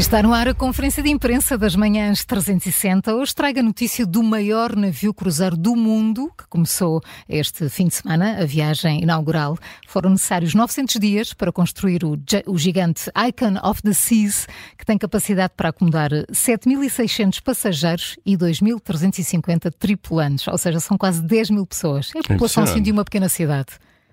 Está no ar a conferência de imprensa das manhãs 360. Hoje traga a notícia do maior navio cruzeiro do mundo, que começou este fim de semana, a viagem inaugural. Foram necessários 900 dias para construir o, o gigante Icon of the Seas, que tem capacidade para acomodar 7.600 passageiros e 2.350 tripulantes, ou seja, são quase 10 mil pessoas. É a população assim, de uma pequena cidade.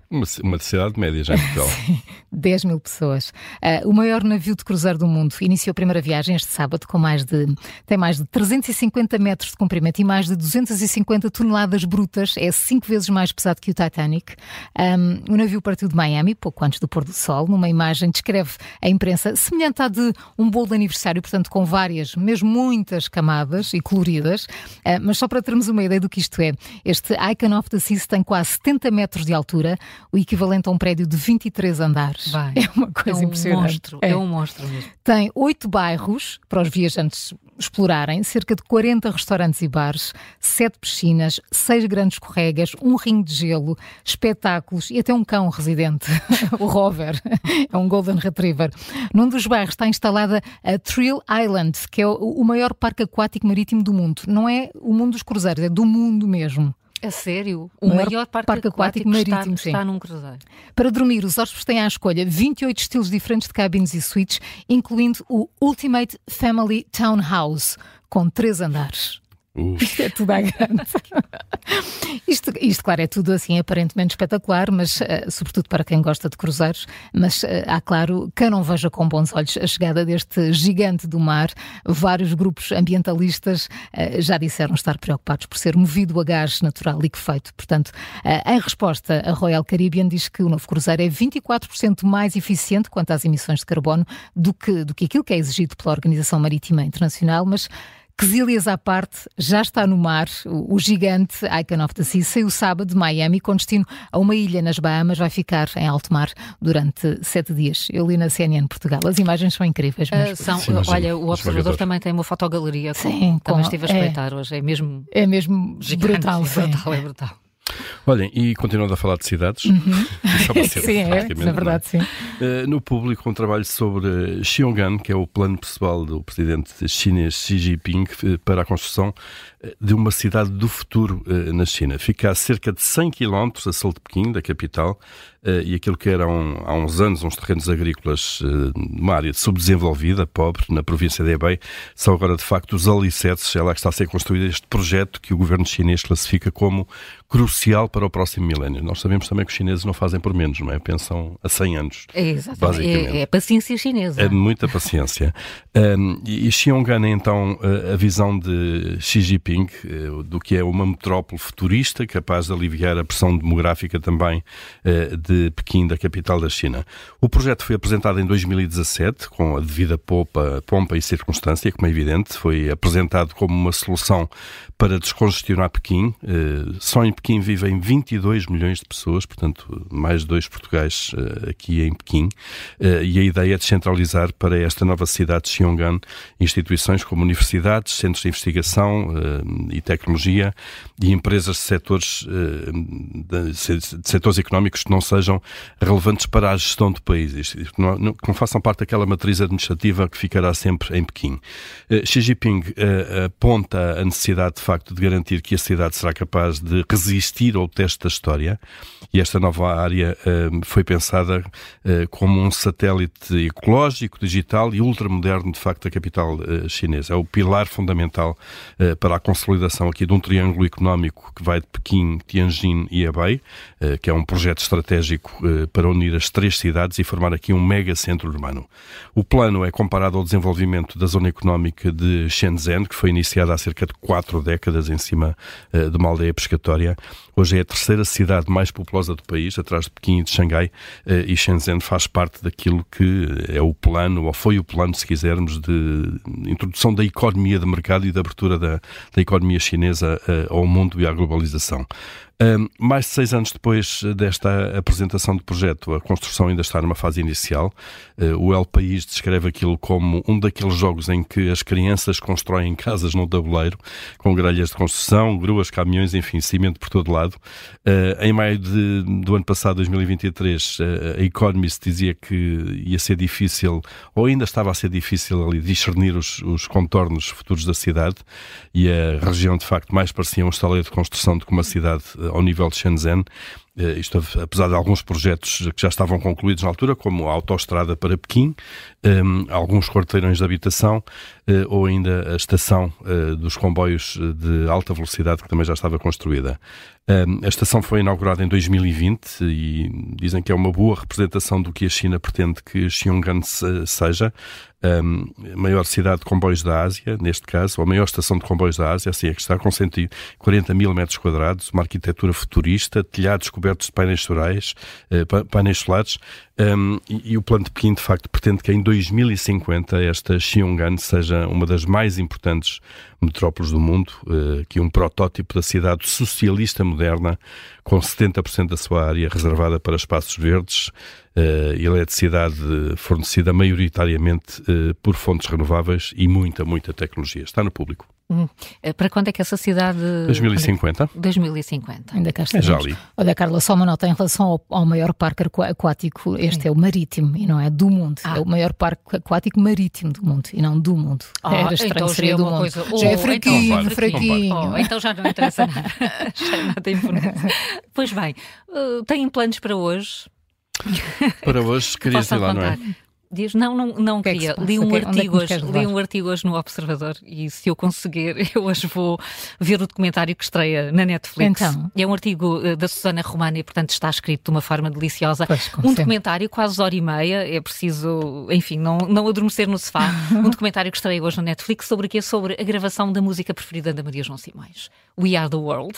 Uma, uma cidade média já em Portugal. 10 mil pessoas. Uh, o maior navio de cruzeiro do mundo iniciou a primeira viagem este sábado com mais de tem mais de 350 metros de comprimento e mais de 250 toneladas brutas. É cinco vezes mais pesado que o Titanic. Um, o navio partiu de Miami pouco antes do pôr do sol. Numa imagem descreve a imprensa semelhante à de um bolo de aniversário, portanto com várias, mesmo muitas camadas e coloridas. Uh, mas só para termos uma ideia do que isto é, este Icon of the Seas tem quase 70 metros de altura o equivalente a um prédio de 23 andares. Vai. É uma coisa é um impressionante. Monstro, é. é um monstro mesmo. Tem oito bairros para os viajantes explorarem, cerca de 40 restaurantes e bares, sete piscinas, seis grandes corregas, um ringue de gelo, espetáculos e até um cão residente, o Rover, é um Golden Retriever. Num dos bairros está instalada a Thrill Island, que é o maior parque aquático marítimo do mundo. Não é o mundo dos cruzeiros, é do mundo mesmo. A sério? O maior, maior parque, parque, aquático, aquático marítimo está, está, num cruzeiro. Para dormir, os hóspedes têm à escolha 28 estilos diferentes de cabines e suítes, incluindo o Ultimate Family Townhouse, com três andares. Uf. Isto é tudo à grande. isto, isto, claro, é tudo assim aparentemente espetacular, mas uh, sobretudo para quem gosta de cruzeiros. Mas uh, há, claro, quem não veja com bons olhos a chegada deste gigante do mar. Vários grupos ambientalistas uh, já disseram estar preocupados por ser movido a gás natural liquefeito. Portanto, em resposta, a Royal Caribbean diz que o novo cruzeiro é 24% mais eficiente quanto às emissões de carbono do que, do que aquilo que é exigido pela Organização Marítima Internacional, mas Quesílias à parte, já está no mar. O, gigante Icon of the Sea saiu sábado de Miami com destino a uma ilha nas Bahamas. Vai ficar em alto mar durante sete dias. Eu li na CNN Portugal. As imagens são incríveis. Uh, são, Sim, olha, o observador também tem uma fotogaleria. Sim, com, também estive a espreitar é, hoje. É mesmo, é mesmo gigante, brutal. brutal é brutal. Olhem, e continuando a falar de cidades, uhum. ser, sim, é, na verdade, sim. Uh, no público, um trabalho sobre Xiong'an, que é o plano pessoal do presidente chinês Xi Jinping eh, para a construção eh, de uma cidade do futuro uh, na China. Fica a cerca de 100 km a sul de Pequim, da capital, uh, e aquilo que eram há uns anos uns terrenos agrícolas numa área subdesenvolvida, pobre, na província de Hebei, são agora de facto os alicerces, é lá que está a ser construído este projeto que o governo chinês classifica como crucial para o próximo milénio. Nós sabemos também que os chineses não fazem por menos, não é? Pensam a 100 anos. É, exatamente. É, é paciência chinesa. É muita paciência. um, e Xiong'an é então a visão de Xi Jinping eh, do que é uma metrópole futurista capaz de aliviar a pressão demográfica também eh, de Pequim, da capital da China. O projeto foi apresentado em 2017 com a devida pompa, pompa e circunstância, como é evidente. Foi apresentado como uma solução para descongestionar Pequim. Eh, só em Pequim vivem 22 milhões de pessoas, portanto, mais dois Portugais uh, aqui em Pequim, uh, e a ideia é descentralizar para esta nova cidade de Xiong'an instituições como universidades, centros de investigação uh, e tecnologia e empresas de setores, de, setores económicos que não sejam relevantes para a gestão do país, que não façam parte daquela matriz administrativa que ficará sempre em Pequim. Xi Jinping aponta a necessidade, de facto, de garantir que a cidade será capaz de resistir ao teste da história e esta nova área uh, foi pensada uh, como um satélite ecológico, digital e ultramoderno, de facto, da capital uh, chinesa. É o pilar fundamental para a consolidação aqui de um triângulo económico que vai de Pequim, Tianjin e Hebei, que é um projeto estratégico para unir as três cidades e formar aqui um mega centro urbano. O plano é comparado ao desenvolvimento da zona económica de Shenzhen, que foi iniciada há cerca de quatro décadas em cima de uma aldeia pescatória Hoje é a terceira cidade mais populosa do país, atrás de Pequim e de Xangai, eh, e Shenzhen faz parte daquilo que é o plano, ou foi o plano, se quisermos, de introdução da economia de mercado e de abertura da, da economia chinesa eh, ao mundo e à globalização. Mais de seis anos depois desta apresentação do projeto, a construção ainda está numa fase inicial. Uh, o El País descreve aquilo como um daqueles jogos em que as crianças constroem casas no tabuleiro, com grelhas de construção, gruas, caminhões, enfim, cimento por todo lado. Uh, em maio de, do ano passado, 2023, uh, a Economist dizia que ia ser difícil, ou ainda estava a ser difícil ali discernir os, os contornos futuros da cidade e a região, de facto, mais parecia um estaleiro de construção do que uma cidade ao nível de Shenzhen. Eh, isto apesar de alguns projetos que já estavam concluídos na altura, como a autoestrada para Pequim, um, alguns quarteirões de habitação uh, ou ainda a estação uh, dos comboios de alta velocidade que também já estava construída. Um, a estação foi inaugurada em 2020 e dizem que é uma boa representação do que a China pretende que Xiong'an seja. Um, a maior cidade de comboios da Ásia, neste caso, ou a maior estação de comboios da Ásia, assim é que está, com 140 mil metros quadrados, uma arquitetura futurista, telhados cobertos de painéis solares, uh, painéis solares um, e, e, o plano de Pequim, de facto, pretende que em 2050 esta Xiong'an seja uma das mais importantes metrópoles do mundo, uh, que um protótipo da cidade socialista moderna, com 70% da sua área reservada para espaços verdes, uh, eletricidade fornecida maioritariamente uh, por fontes renováveis e muita, muita tecnologia. Está no público. Hum. Eh, para quando é que essa cidade. 2050. 2050. Ainda cá estamos. É já ali. Olha, Carla, só uma nota em relação ao, ao maior parque aquático. Este é o marítimo e não é do mundo. Ah. É o maior parque aquático marítimo do mundo e não do mundo. Ah, Era estranho, então seria do mundo. Coisa... já é fraquinho, então, fraquinho. Oh, então já não interessa nada. já nada importante. Pois bem, uh, têm planos para hoje? Para hoje, queria ir lá, não é? Diz, não, não, não que é queria. Que li, um é artigo hoje, li um artigo hoje no Observador e se eu conseguir, eu hoje vou ver o documentário que estreia na Netflix. Então. É um artigo uh, da Susana Romana e, portanto, está escrito de uma forma deliciosa. Pois, um sempre. documentário, quase hora e meia, é preciso, enfim, não, não adormecer no sofá. um documentário que estreia hoje na Netflix sobre o que é sobre a gravação da música preferida da Maria João Simões. We Are the World.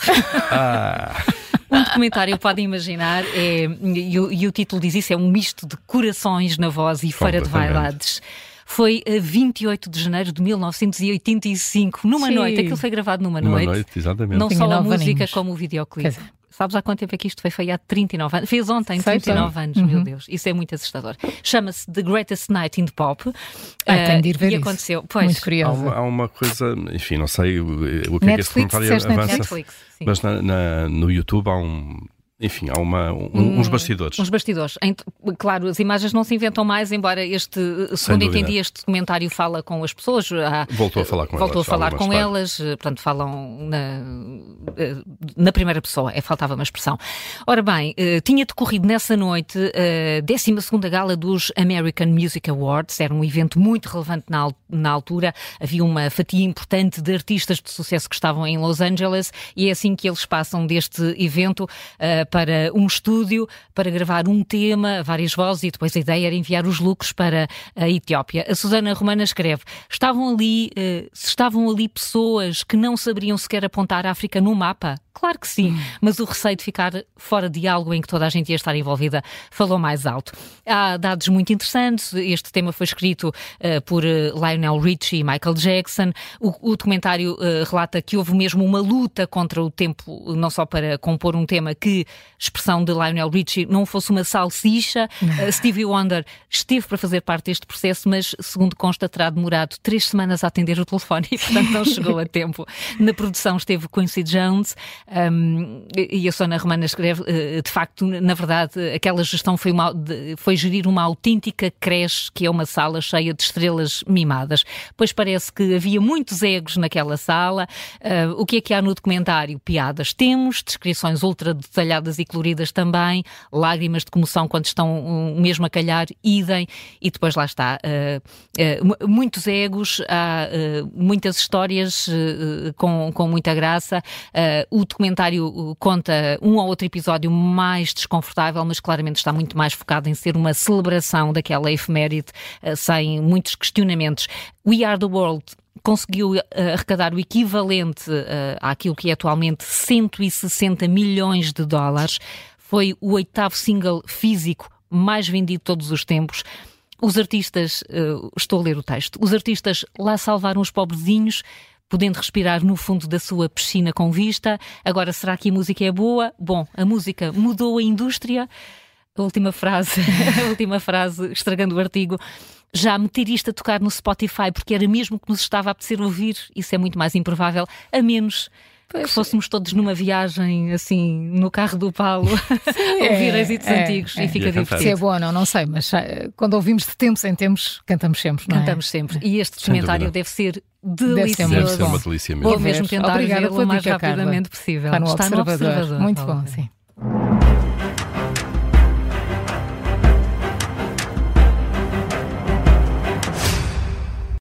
Ah. Um documentário, podem imaginar, é, e, e, o título diz isso, é um misto de corações na voz e feira de vaidades foi a 28 de janeiro de 1985, numa Sim. noite. Aquilo foi gravado numa, numa noite. noite. exatamente. Não Tinha só a música, aninhos. como o videoclipe. Sabes há quanto tempo é que isto foi? Foi há 39 anos. Fez ontem, Sei 39 anos, uhum. meu Deus. Isso é muito assustador. Chama-se The Greatest Night in the Pop. Ah, uh, tem de ir ver e isso. aconteceu. Pois, muito curioso. Há uma, há uma, coisa, enfim, não sei o, o que Netflix, é que esse comentário avança. Netflix, mas na, na, no YouTube há um enfim, há uma, um, uns bastidores. Uns bastidores. Claro, as imagens não se inventam mais, embora este, segundo entendi, este documentário fala com as pessoas. Há, voltou a falar com voltou elas. Voltou a falar com elas, portanto, falam na, na primeira pessoa, é, faltava uma expressão. Ora bem, eh, tinha decorrido nessa noite a 12 gala dos American Music Awards, era um evento muito relevante na, na altura, havia uma fatia importante de artistas de sucesso que estavam em Los Angeles e é assim que eles passam deste evento para um estúdio para gravar um tema, várias vozes, e depois a ideia era enviar os lucros para a Etiópia. A Susana Romana escreve: estavam ali, uh, estavam ali pessoas que não saberiam sequer apontar a África no mapa. Claro que sim, mas o receio de ficar fora de algo em que toda a gente ia estar envolvida falou mais alto. Há dados muito interessantes. Este tema foi escrito uh, por uh, Lionel Richie e Michael Jackson. O, o documentário uh, relata que houve mesmo uma luta contra o tempo, não só para compor um tema que, expressão de Lionel Richie, não fosse uma salsicha. Stevie Wonder esteve para fazer parte deste processo, mas, segundo consta, terá demorado três semanas a atender o telefone e, portanto, não chegou a tempo. Na produção esteve Quincy Jones. Um, e a Sona Romana escreve, uh, de facto, na verdade, aquela gestão foi, uma, foi gerir uma autêntica creche, que é uma sala cheia de estrelas mimadas. Pois parece que havia muitos egos naquela sala. Uh, o que é que há no documentário? Piadas temos, descrições ultra detalhadas e coloridas também, lágrimas de comoção quando estão mesmo a calhar, idem, e depois lá está. Uh, muitos egos, há muitas histórias com, com muita graça. o documentário uh, conta um ou outro episódio mais desconfortável, mas claramente está muito mais focado em ser uma celebração daquela efeméride, uh, sem muitos questionamentos. We Are the World conseguiu uh, arrecadar o equivalente àquilo que é atualmente 160 milhões de dólares. Foi o oitavo single físico mais vendido de todos os tempos. Os artistas, uh, estou a ler o texto, os artistas lá salvaram os pobrezinhos podendo respirar no fundo da sua piscina com vista. Agora, será que a música é boa? Bom, a música mudou a indústria. A última frase, a última frase, estragando o artigo já meter isto a tocar no Spotify porque era mesmo que nos estava a apetecer ouvir, isso é muito mais improvável, a menos Pois. que fôssemos todos numa viagem assim no carro do Paulo ouvir é, êxitos é, antigos é. e fica e divertido. Se é bom ou não, não sei, mas eh, quando ouvimos de tempos em tempos, cantamos sempre, não é? Cantamos é? sempre. E este documentário deve ser delicioso. Deve ser uma delícia mesmo. Vou mesmo tentar vê-lo o mais rapidamente possível. Está no, Está observador. no observador. Muito bom, sim.